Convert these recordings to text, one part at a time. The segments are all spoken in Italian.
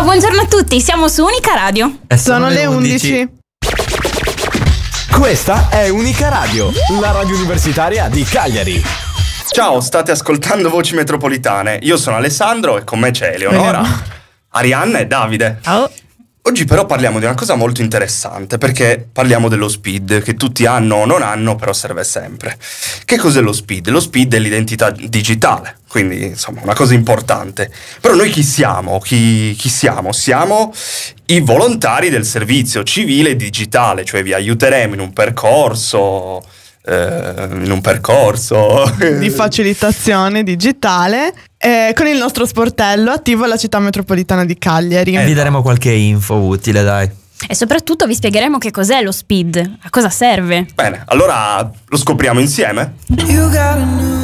Ciao, buongiorno a tutti, siamo su Unica Radio. E sono, sono le 11. 11. Questa è Unica Radio, la radio universitaria di Cagliari. Ciao, state ascoltando Voci Metropolitane. Io sono Alessandro e con me c'è Eleonora, Arianna e Davide. Ciao. Oggi però parliamo di una cosa molto interessante perché parliamo dello speed che tutti hanno o non hanno però serve sempre. Che cos'è lo speed? Lo speed è l'identità digitale, quindi insomma una cosa importante. Però noi chi siamo? Chi, chi siamo? Siamo i volontari del servizio civile digitale, cioè vi aiuteremo in un percorso eh, in un percorso di facilitazione digitale eh, con il nostro sportello attivo alla città metropolitana di Cagliari. Eh, vi daremo qualche info utile, dai. E soprattutto vi spiegheremo che cos'è lo speed, a cosa serve. Bene, allora lo scopriamo insieme. You gotta know.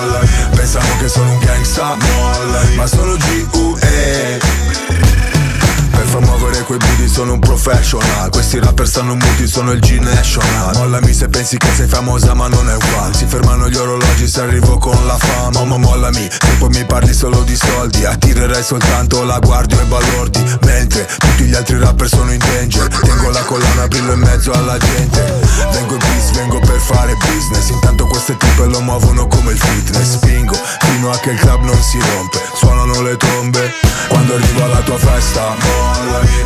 molle. Pensano che sono un gangsta molle Ma sono G.U.E fare quei booty sono un professional. Questi rapper stanno muti sono il G-National. Mollami se pensi che sei famosa ma non è uguale. Si fermano gli orologi se arrivo con la fama. Ma mollami se poi mi parli solo di soldi. Attirerei soltanto la guardia e balordi. Mentre tutti gli altri rapper sono in danger. Tengo la collana, brillo in mezzo alla gente. Vengo in peace, vengo per fare business. Intanto queste tipe lo muovono come il fitness. Spingo fino a che il club non si rompe. Suonano le trombe Quando arrivo alla tua festa. Mollami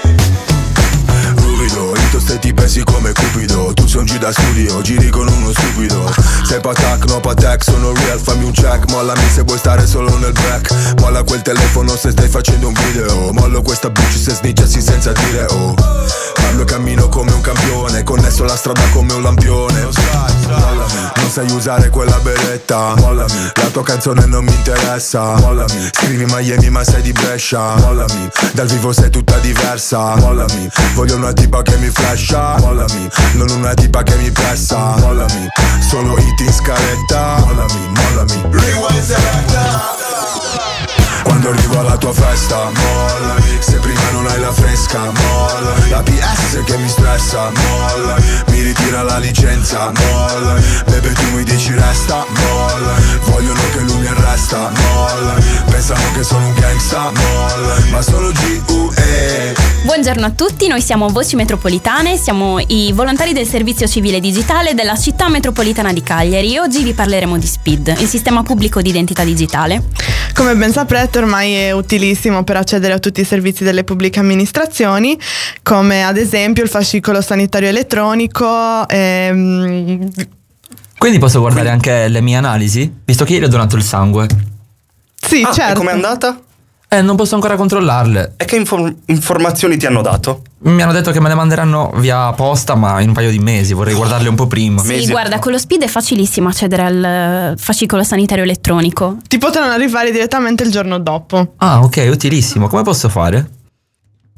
Ruvido, io ste ti pensi come cupido. Tu sei un G da studio, giri con uno stupido. Sei patak, no patek, sono real, fammi un check. Mollami se vuoi stare solo nel back. Molla quel telefono se stai facendo un video. Mollo questa bitch se snitchassi senza dire oh. Parlo e cammino come un campione. Connesso la strada come un lampione. Mollami, non sai usare quella beretta. Mollami, la tua canzone non mi interessa. Mollami, scrivi Miami ma sei di Brescia. Mollami, dal vivo sei tutta diversa. Mollami, voglio una tipa che mi flasha. Mollami, non una tipa che mi pressa. Mollami, solo hit in scaletta. Mollami, mollami. Rewind tua festa, mollami. Se prima non hai la fresca, mollami. La PS che mi stressa, mollami. Mi ritira la licenza, mollami. Bebe tu mi dici resta, mollami. Vogliono che lui mi arresta, mollami. Pensano che sono un gangsta, mollami. Ma sono G.U.E Buongiorno a tutti, noi siamo Voci Metropolitane, siamo i volontari del servizio civile digitale della città metropolitana di Cagliari oggi vi parleremo di SPID, il sistema pubblico di identità digitale. Come ben saprete ormai è utilissimo per accedere a tutti i servizi delle pubbliche amministrazioni, come ad esempio il fascicolo sanitario elettronico. ehm, Quindi posso guardare anche le mie analisi? Visto che ieri ho donato il sangue. Sì, Ah, certo. e com'è andata? Eh, non posso ancora controllarle. E che inform- informazioni ti hanno dato? Mi hanno detto che me le manderanno via posta, ma in un paio di mesi. Vorrei guardarle un po' prima. Sì, Mesi. guarda, con lo SPID è facilissimo accedere al fascicolo sanitario elettronico. Ti potranno arrivare direttamente il giorno dopo. Ah, ok, utilissimo. Come posso fare?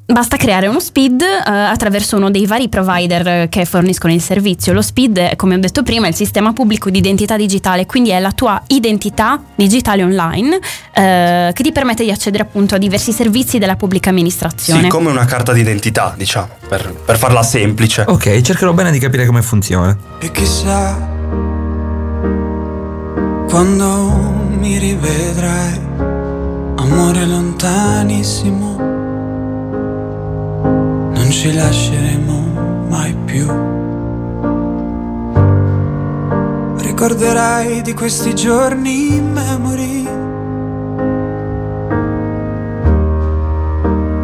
Basta creare uno SPID eh, attraverso uno dei vari provider eh, che forniscono il servizio. Lo SPID, è, come ho detto prima, è il sistema pubblico di identità digitale, quindi è la tua identità digitale online eh, che ti permette di accedere appunto a diversi servizi della pubblica amministrazione. Sì, come una carta d'identità, diciamo, per, per farla semplice. Ok, cercherò bene di capire come funziona. E chissà quando mi rivedrai, amore lontanissimo, ci lasceremo mai più. Ricorderai di questi giorni in memory.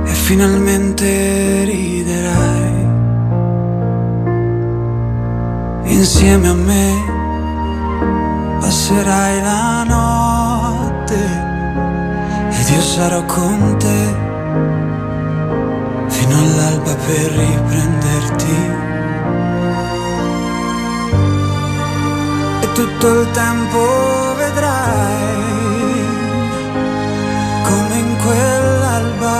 E finalmente riderai insieme a me passerai la notte ed io sarò con te fino all'alba per riprenderti. E tutto il tempo vedrai come in quell'alba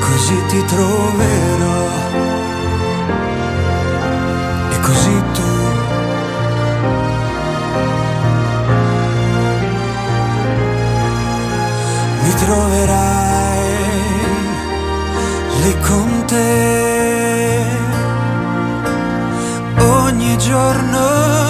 così ti troverò. E così tu mi troverai lì con te. Ogni giorno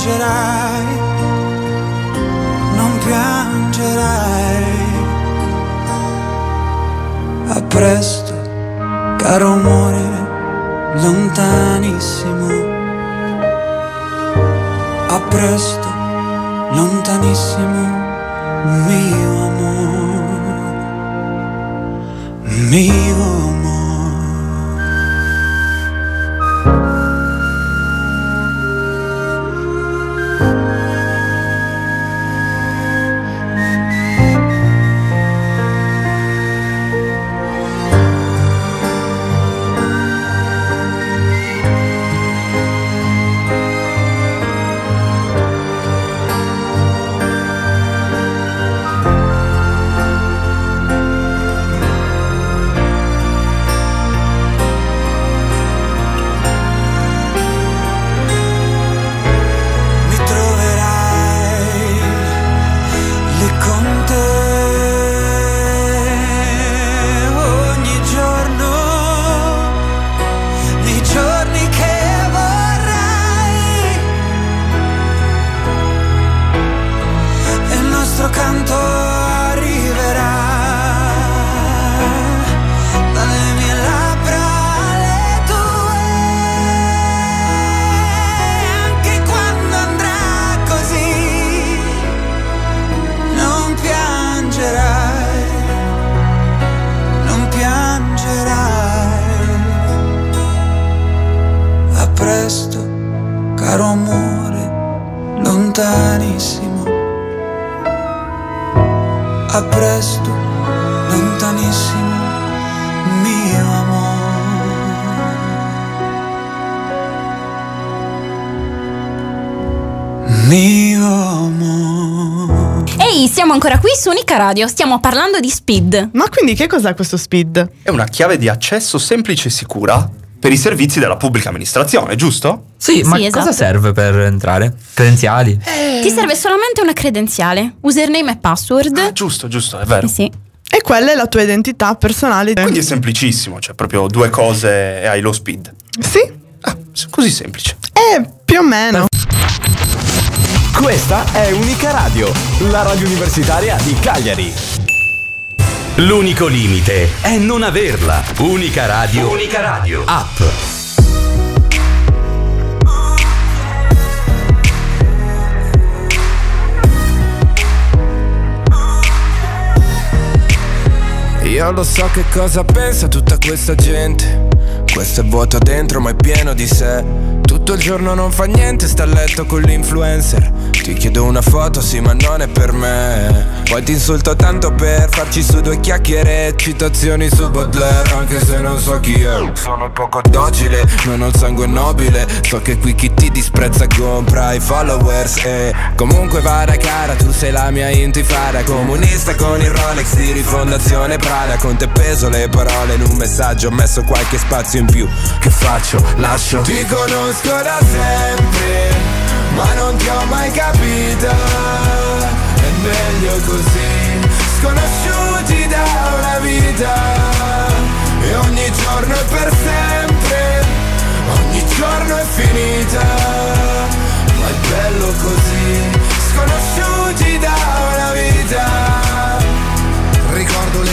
piangerai non piangerai. A presto caro amore lontanissimo. A presto lontanissimo mio amore mio qui su Unica Radio, stiamo parlando di speed. Ma quindi che cos'è questo speed? È una chiave di accesso semplice e sicura per i servizi della pubblica amministrazione, giusto? Sì, ma Sì, esatto. cosa serve per entrare? Credenziali? Ti serve solamente una credenziale, username e password. Ah, giusto, giusto, è vero. Eh sì. E quella è la tua identità personale. Quindi è semplicissimo, cioè proprio due cose e hai lo speed. Sì, Ah, così semplice. è più o meno. Questa è Unica Radio, la radio universitaria di Cagliari. L'unico limite è non averla. Unica radio. Unica radio. App. Io lo so che cosa pensa tutta questa gente. Questo è vuoto dentro ma è pieno di sé. Tutto il giorno non fa niente, sta a letto con l'influencer. Ti chiedo una foto, sì, ma non è per me. Poi ti insulto tanto per farci su due chiacchiere citazioni su Baudelaire. Anche se non so chi è. Sono poco docile, non ho il sangue nobile. So che qui chi ti disprezza compra i followers. E comunque vada cara, tu sei la mia intifada. Comunista con il Rolex di rifondazione Prada. Con te peso le parole in un messaggio. Ho messo qualche spazio in più. Che faccio? Lascio. Ti conosco da sempre, ma non ti ho mai capita. È meglio così, sconosciuti da una vita. E ogni giorno è per sempre, ogni giorno è finita. Ma è bello così, sconosciuti da una vita.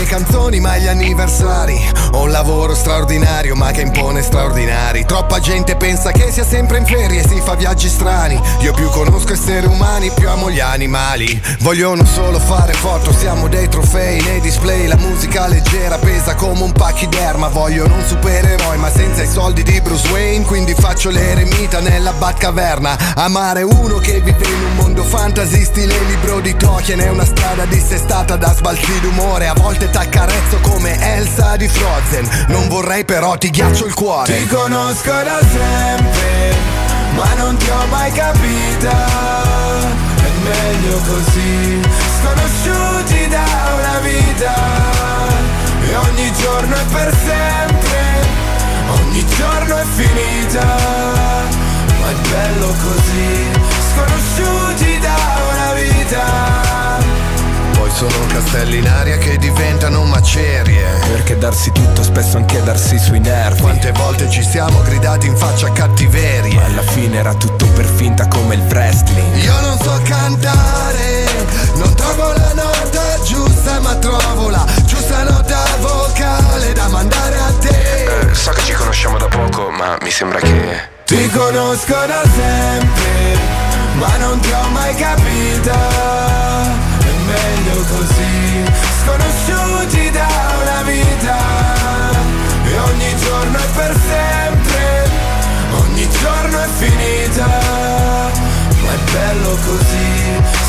Canzoni ma gli anniversari. Ho un lavoro straordinario ma che impone straordinari. Troppa gente pensa che sia sempre in ferie e si fa viaggi strani. Io più conosco esseri umani più amo gli animali. Vogliono solo fare foto, siamo dei trofei. Nei display La musica leggera pesa come un pachiderma Vogliono un supereroe ma senza i soldi di Bruce Wayne. Quindi faccio l'eremita nella Batcaverna. Amare uno che vive in un mondo fantasy stile libro di Tolkien. È una strada dissestata da sbalzi d'umore. A volte t'accarezzo come Elsa di Frozen. Non vorrei però ti ghiaccio il cuore. Ti conosco da sempre Ma non ti ho mai capita. È meglio così. Sconosciuti da una vita. E ogni giorno è per sempre. Ogni giorno è finita. Ma è bello così. Sconosciuti da una vita sono castelli in aria che diventano macerie. Perché darsi tutto spesso anche darsi sui nervi. Quante volte ci siamo gridati in faccia cattiverie. Ma alla fine era tutto per finta come il wrestling. Io non so cantare Non trovo la nota giusta ma trovo la giusta nota vocale da mandare a te. So che ci conosciamo da poco ma mi sembra che Ti conosco da sempre ma non ti ho mai capita. è meglio così, sconosciuti da una vita. E ogni giorno è per sempre, ogni giorno è finita. Ma è bello così,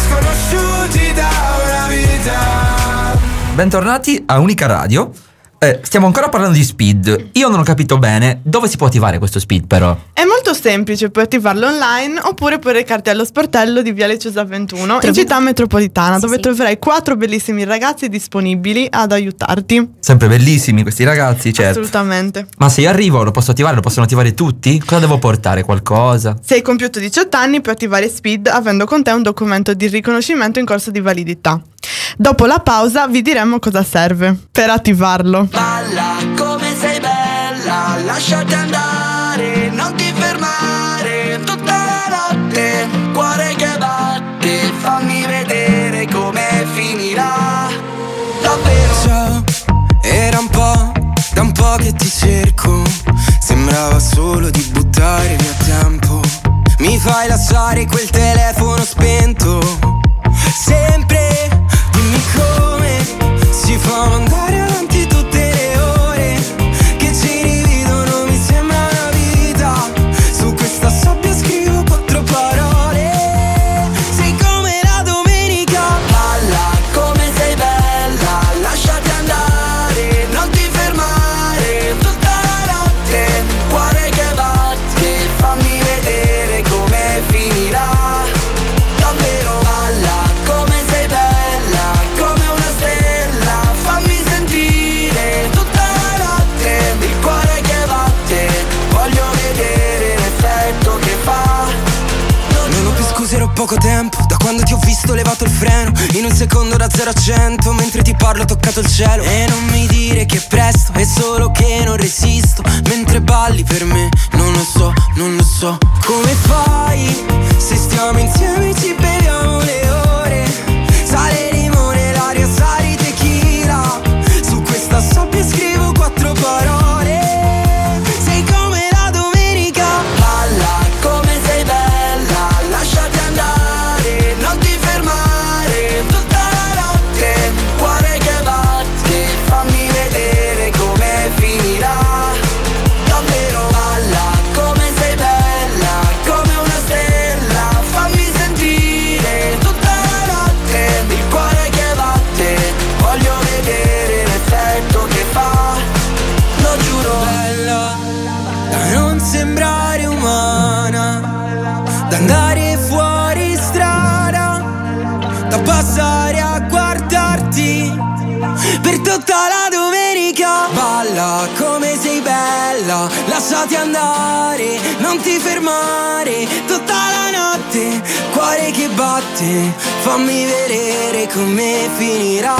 sconosciuti da una vita. Bentornati a Unica Radio. Eh, stiamo ancora parlando di speed. Io non ho capito bene dove si può attivare questo speed, però. È molto semplice, puoi attivarlo online oppure puoi recarti allo sportello di Viale Cesa 21 in Trovi- città metropolitana Sì, dove sì. troverai quattro bellissimi ragazzi disponibili ad aiutarti. Sempre bellissimi questi ragazzi, certo. Assolutamente. Ma se io arrivo lo posso attivare? Lo possono attivare tutti? Cosa devo portare? Qualcosa? Se hai compiuto 18 anni puoi attivare Speed avendo con te un documento di riconoscimento in corso di validità. Dopo la pausa vi diremo cosa serve per attivarlo. Balla come sei bella, lasciati andare, non ti fermare tutta la notte, cuore che batte, fammi vedere come finirà. Davvero. Ciao, era un po', da un po' che ti cerco, sembrava solo di buttare via tempo. Mi fai lasciare quel telefono spento, sempre, si fa In un secondo da 0 a 100 Mentre ti parlo ho toccato il cielo. E non mi dire che è presto È solo che non resisto. Mentre balli per me Non lo so, non lo so. Come fai? Se stiamo insieme ci beviamo le Lasciati andare, non ti fermare Tutta la notte, cuore che batte Fammi vedere come finirà.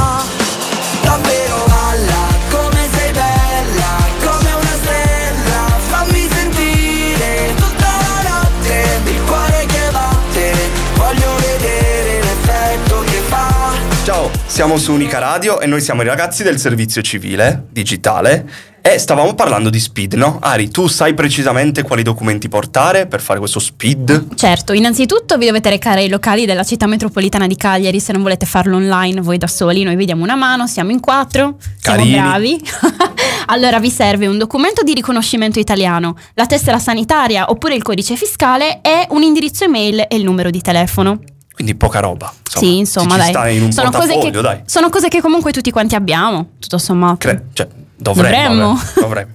Davvero balla Ciao, siamo su Unica Radio e noi siamo i ragazzi del servizio civile digitale e stavamo parlando di speed, no? Ari, tu sai precisamente quali documenti portare per fare questo speed? Certo, innanzitutto vi dovete recare ai locali della città metropolitana di Cagliari se non volete farlo online voi da soli, noi vi diamo una mano, siamo in quattro, siamo Carini. bravi. allora vi serve un documento di riconoscimento italiano, la tessera sanitaria oppure il codice fiscale e un indirizzo email e il numero di telefono. Quindi poca roba. Insomma, sì, insomma, dai. sta in un sono, cose che, dai. sono cose che comunque tutti quanti abbiamo, tutto sommato. Cre- cioè, dovremmo. Dovremmo. aver- dovremmo.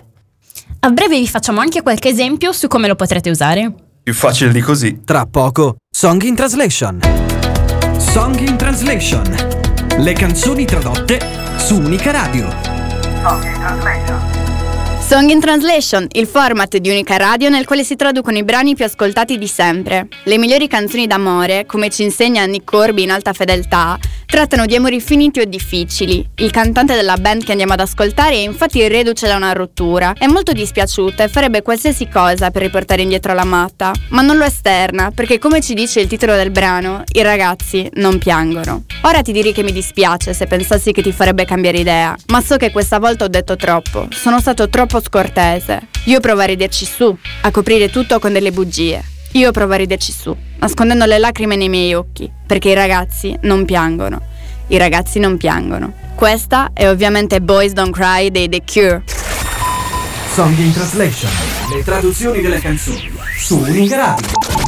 A breve vi facciamo anche qualche esempio su come lo potrete usare. Più facile di così. Tra poco, Song in Translation. Song in Translation. Le canzoni tradotte su Unica Radio. Song in Translation, il format di Unica Radio nel quale si traducono i brani più ascoltati di sempre. Le migliori canzoni d'amore, come ci insegna Nick Corby in alta fedeltà, trattano di amori finiti o difficili. Il cantante della band che andiamo ad ascoltare è infatti reduce da una rottura. È molto dispiaciuta e farebbe qualsiasi cosa per riportare indietro l'amata, ma non lo esterna perché come ci dice il titolo del brano, i ragazzi non piangono. Ora ti direi che mi dispiace se pensassi che ti farebbe cambiare idea, ma so che questa volta ho detto troppo, sono stato troppo scortese. Io provo a riderci su, a coprire tutto con delle bugie. Io provo a riderci su, nascondendo le lacrime nei miei occhi, perché i ragazzi non piangono. I ragazzi non piangono. Questa è ovviamente Boys Don't Cry dei The Cure. Song in Translation. Le traduzioni delle canzoni su Unica Radio.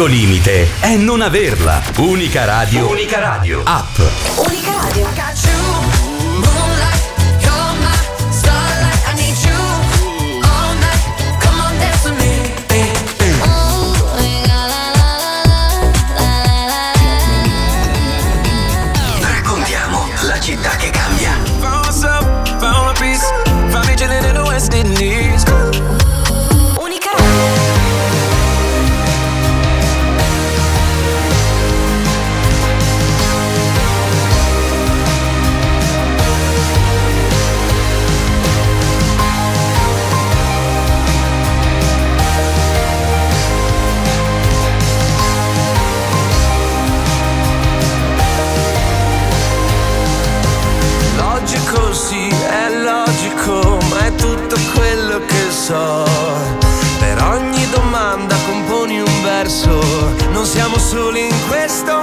L'unico limite è non averla. Unica radio. Unica radio. App. Unica questo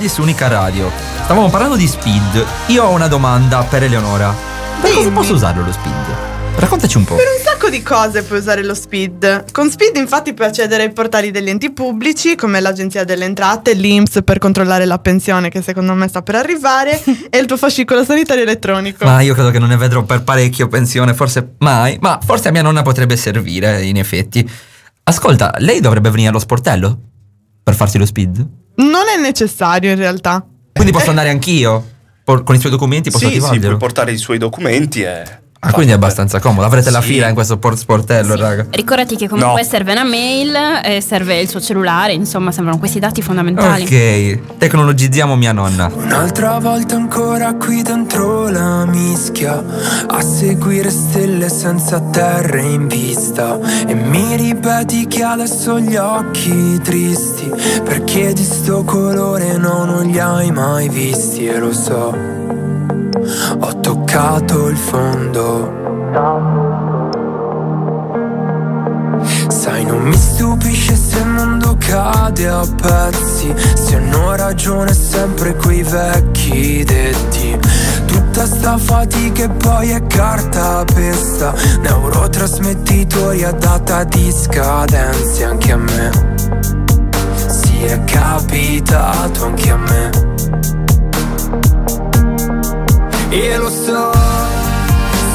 radio su Unica Radio. Stavamo parlando di Speed. Io ho una domanda per Eleonora. Per cosa posso usarlo lo Speed? Raccontaci un po'. Per un sacco di cose puoi usare lo speed. Con speed infatti puoi accedere ai portali degli enti pubblici come l'Agenzia delle Entrate, l'INPS per controllare la pensione che secondo me sta per arrivare e il tuo fascicolo sanitario elettronico. Ma io credo che non ne vedrò per parecchio pensione, forse mai, ma forse a mia nonna potrebbe servire in effetti. Ascolta, lei dovrebbe venire allo sportello per farsi lo speed? Non è necessario in realtà. Quindi posso eh. andare anch'io? Con i suoi documenti posso sì, attivarglielo? Sì, puoi portare i suoi documenti e... Ah, quindi è abbastanza comodo. Avrete la Sì. fila in questo por- sportello, raga. Ricordati che comunque No. serve una mail, eh, serve il suo cellulare, insomma, sembrano questi dati fondamentali. Ok, tecnologizziamo mia nonna. Un'altra volta ancora qui dentro la mischia A seguire stelle senza terra in vista E mi ripeti che adesso gli occhi tristi Perché di sto colore no, non li hai mai visti E lo so Ho toccato il fondo. Sai, non mi stupisce se il mondo cade a pezzi Se hanno ragione sempre quei vecchi detti. Tutta sta fatica e poi è carta pesta Neurotrasmettitori a data di scadenze Anche a me. Sì, è capitato anche a me E lo so,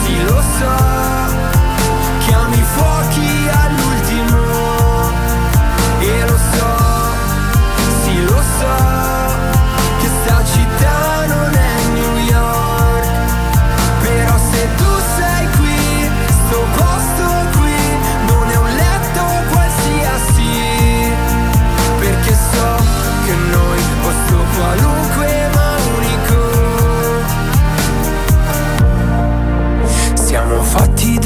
sì lo so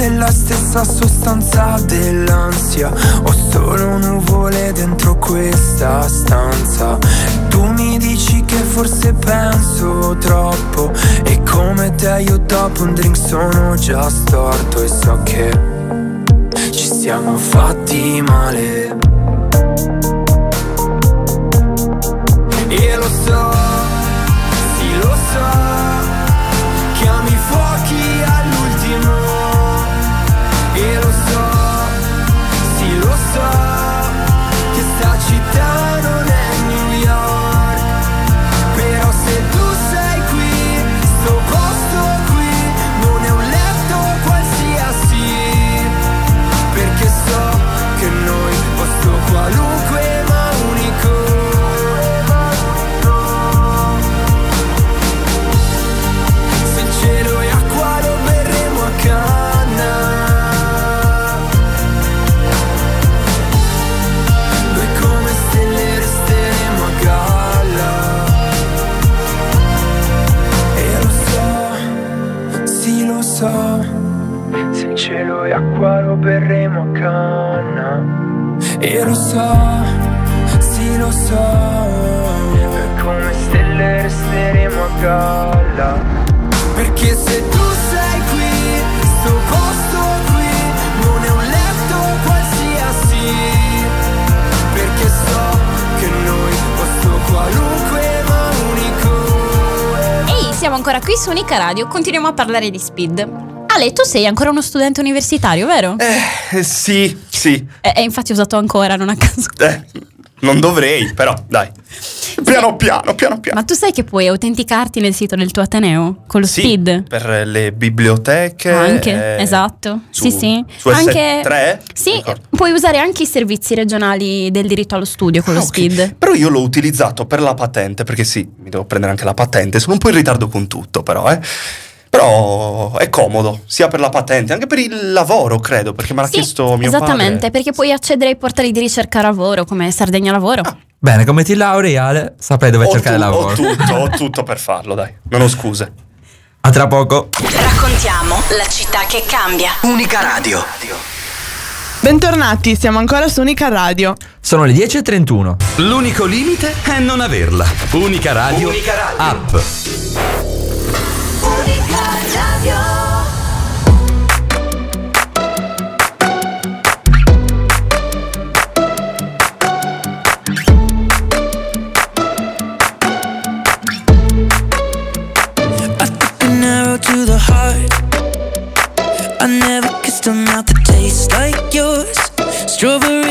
della stessa sostanza dell'ansia. Ho solo nuvole dentro questa stanza. Tu mi dici che forse penso troppo E come te io dopo un drink sono già storto E so che ci siamo fatti male Unica Radio, continuiamo a parlare di speed. Ale, tu sei ancora uno studente universitario, vero? Eh, sì, sì. E, e infatti ho usato ancora, non a caso. Eh, non dovrei, però dai. Piano piano, piano piano. Ma tu sai che puoi autenticarti nel sito del tuo Ateneo con lo Sì, speed? per le biblioteche. Anche, eh, esatto. su- sì, sì. Su anche, S3? Sì, puoi usare anche i servizi regionali del diritto allo studio con lo Ah, ok. speed. Però io l'ho utilizzato per la patente, perché sì, mi devo prendere anche la patente. Sono un po' in ritardo con tutto, però, eh. Però è comodo, sia per la patente, anche per il lavoro, credo, perché me l'ha chiesto mio Esattamente, padre. perché puoi accedere ai portali di ricerca lavoro come Sardegna Lavoro. Ah. Bene, come ti laurei, Ale, saprai dove Ho, cercare tu- lavoro. ho tutto, ho tutto per farlo, dai. Non ho scuse. A tra poco. Raccontiamo la città che cambia. Unica radio. Bentornati, siamo ancora su Unica Radio. Sono le 10.31. L'unico limite è non averla. Unica radio. Unica radio. App. I never kissed a mouth that tastes like yours. Strawberries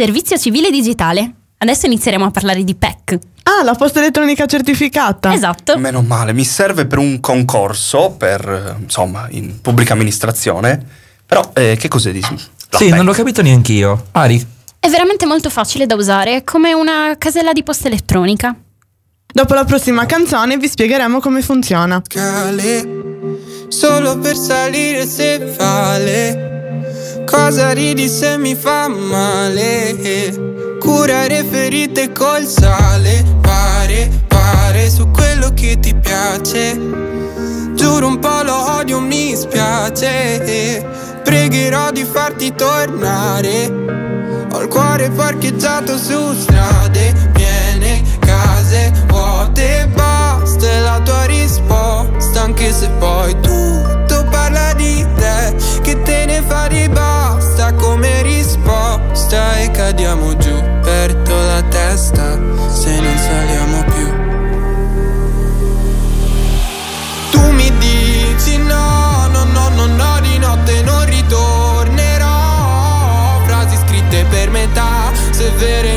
servizio civile digitale. Adesso inizieremo a parlare di PEC. Ah, la posta elettronica certificata. Esatto. Meno male, mi serve per un concorso, per, eh, insomma, in pubblica amministrazione. Però, eh, che cos'è di la Sì, PEC. non l'ho capito neanche io. Ari. È veramente molto facile da usare, è come una casella di posta elettronica. Dopo la prossima canzone vi spiegheremo come funziona. Cale, solo per salire se vale Cosa ridi se mi fa male? Curare ferite col sale, pare, pare su quello che ti piace. Giuro un po' lo odio, mi spiace. Pregherò di farti tornare. Ho il cuore parcheggiato su strade, piene, case vuote, basta la tua risposta, anche se poi tu andiamo giù, perdo la testa se non saliamo più. Tu mi dici no, no, no, no, no, di notte non ritornerò. Frasi scritte per metà, se vere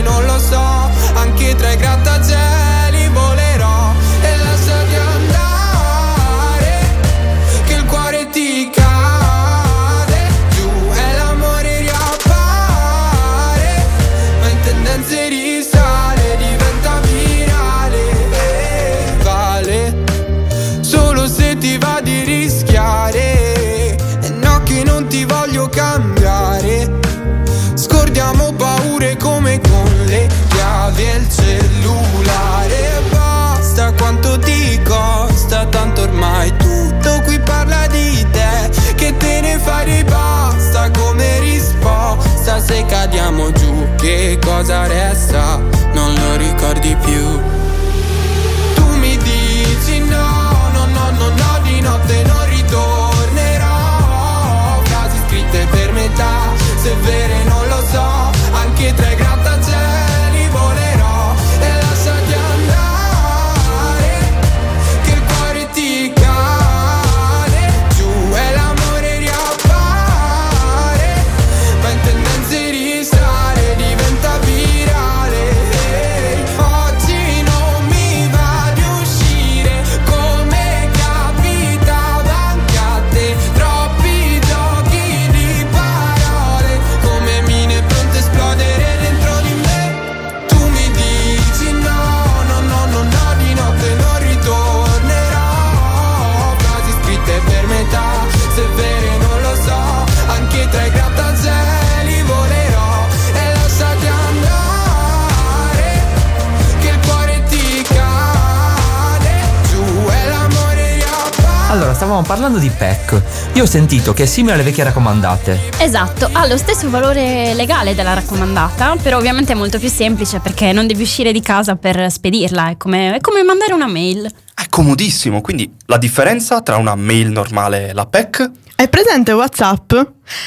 parlando di PEC. Io ho sentito che è simile alle vecchie raccomandate. Esatto, ha lo stesso valore legale della raccomandata, però ovviamente è molto più semplice perché non devi uscire di casa per spedirla, è come, è come mandare una mail. È comodissimo, quindi la differenza tra una mail normale e la PEC? Hai presente WhatsApp?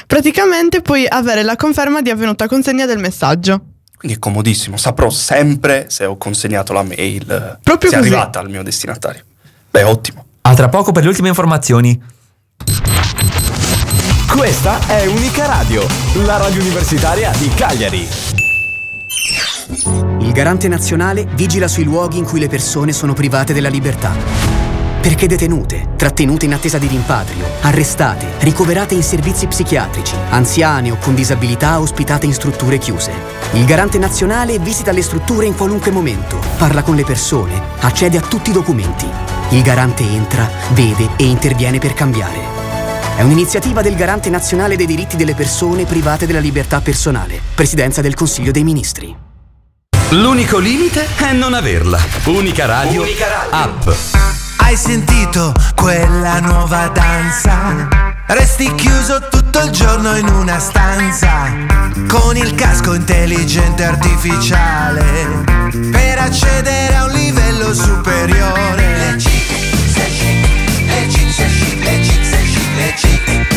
Praticamente puoi avere la conferma di avvenuta consegna del messaggio. Quindi è comodissimo, saprò sempre se ho consegnato la mail, Proprio se è così. arrivata al mio destinatario. Beh, ottimo. A tra poco per le ultime informazioni. Questa è Unica Radio, la radio universitaria di Cagliari. Il garante nazionale vigila sui luoghi in cui le persone sono private della libertà. Perché detenute, trattenute in attesa di rimpatrio, arrestate, ricoverate in servizi psichiatrici, anziane o con disabilità ospitate in strutture chiuse. Il garante nazionale visita le strutture in qualunque momento, parla con le persone, accede a tutti i documenti. Il garante entra, vede e interviene per cambiare. È un'iniziativa del Garante Nazionale dei Diritti delle Persone private della libertà personale, Presidenza del Consiglio dei Ministri. L'unico limite è non averla. Unica radio, app. Hai sentito quella nuova danza? Resti chiuso tutto il giorno in una stanza con il casco intelligente artificiale per accedere a un livello superiore. Le chic, sei chic, le chic, le chic, le chic, sei chic,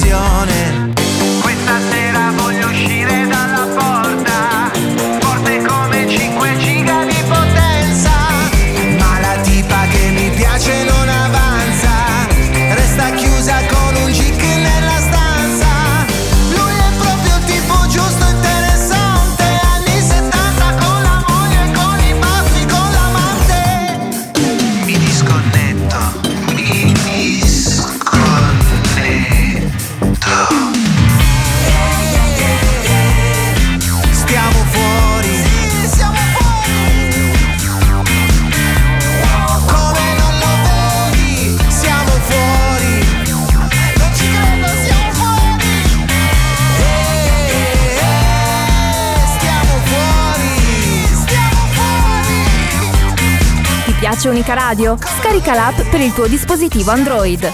confusione Unica Radio? Scarica l'app per il tuo dispositivo Android.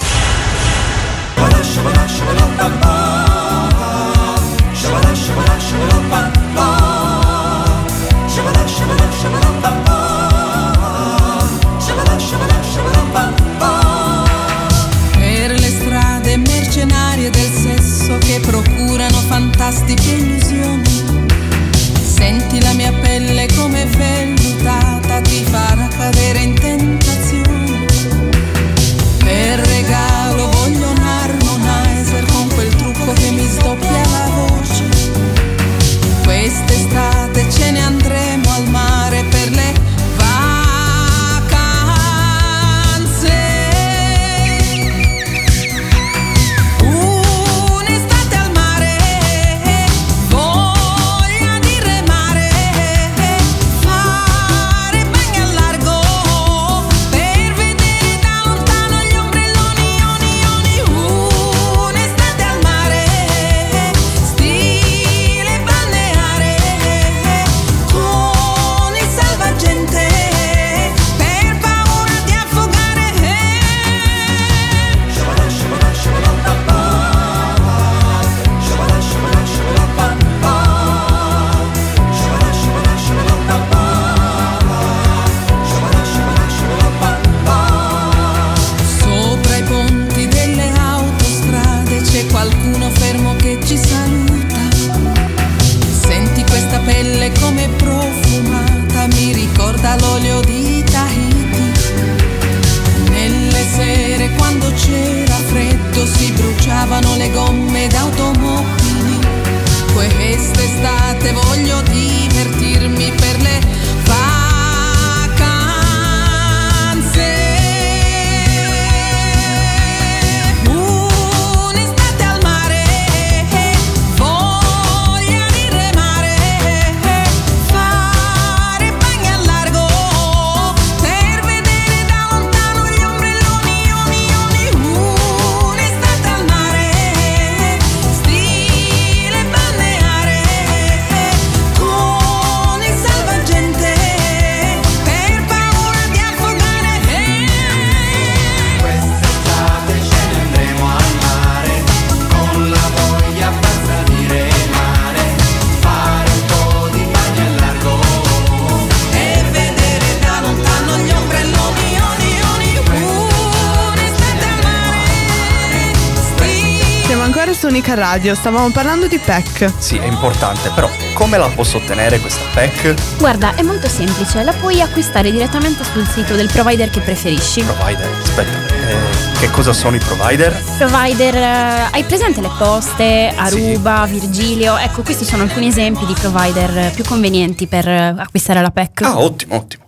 Radio, stavamo parlando di PEC. Sì, è importante, però come la posso ottenere questa PEC? Guarda, è molto semplice, la puoi acquistare direttamente sul sito del provider che preferisci. Provider, aspetta, eh, che cosa sono i provider? Provider, eh, hai presente le poste, Aruba, Virgilio? Ecco, questi sono alcuni esempi di provider eh, più convenienti per eh, acquistare la PEC. Ah, ottimo, ottimo.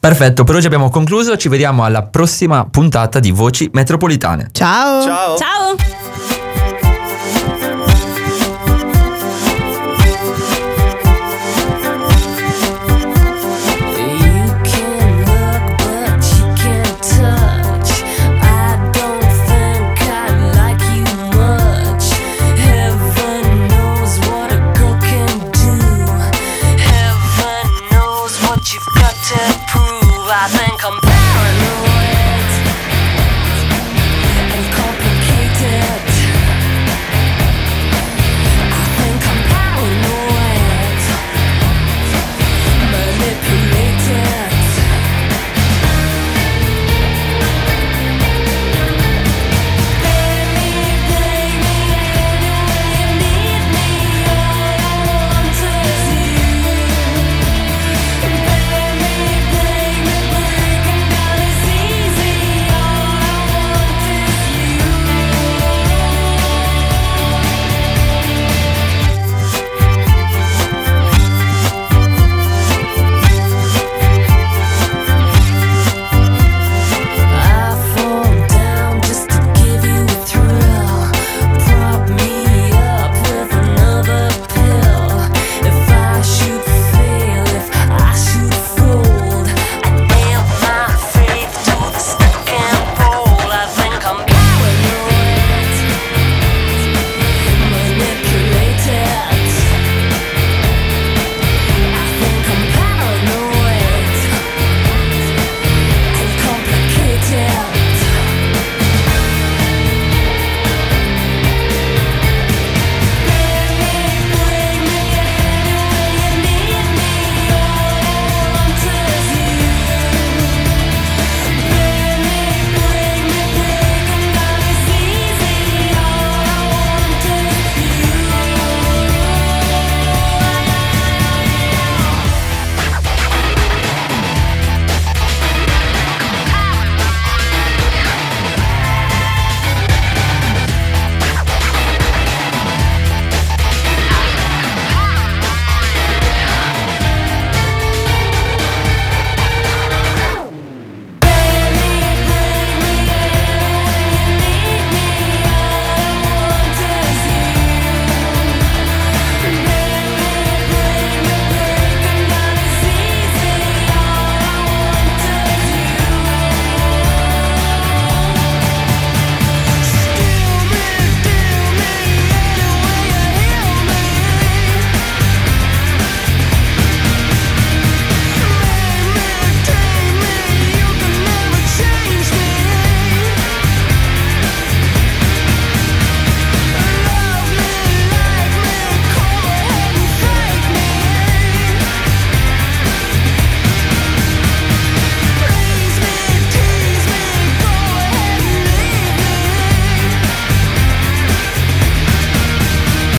Perfetto, per oggi abbiamo concluso, ci vediamo alla prossima puntata di Voci Metropolitane. Ciao. Ciao. Ciao!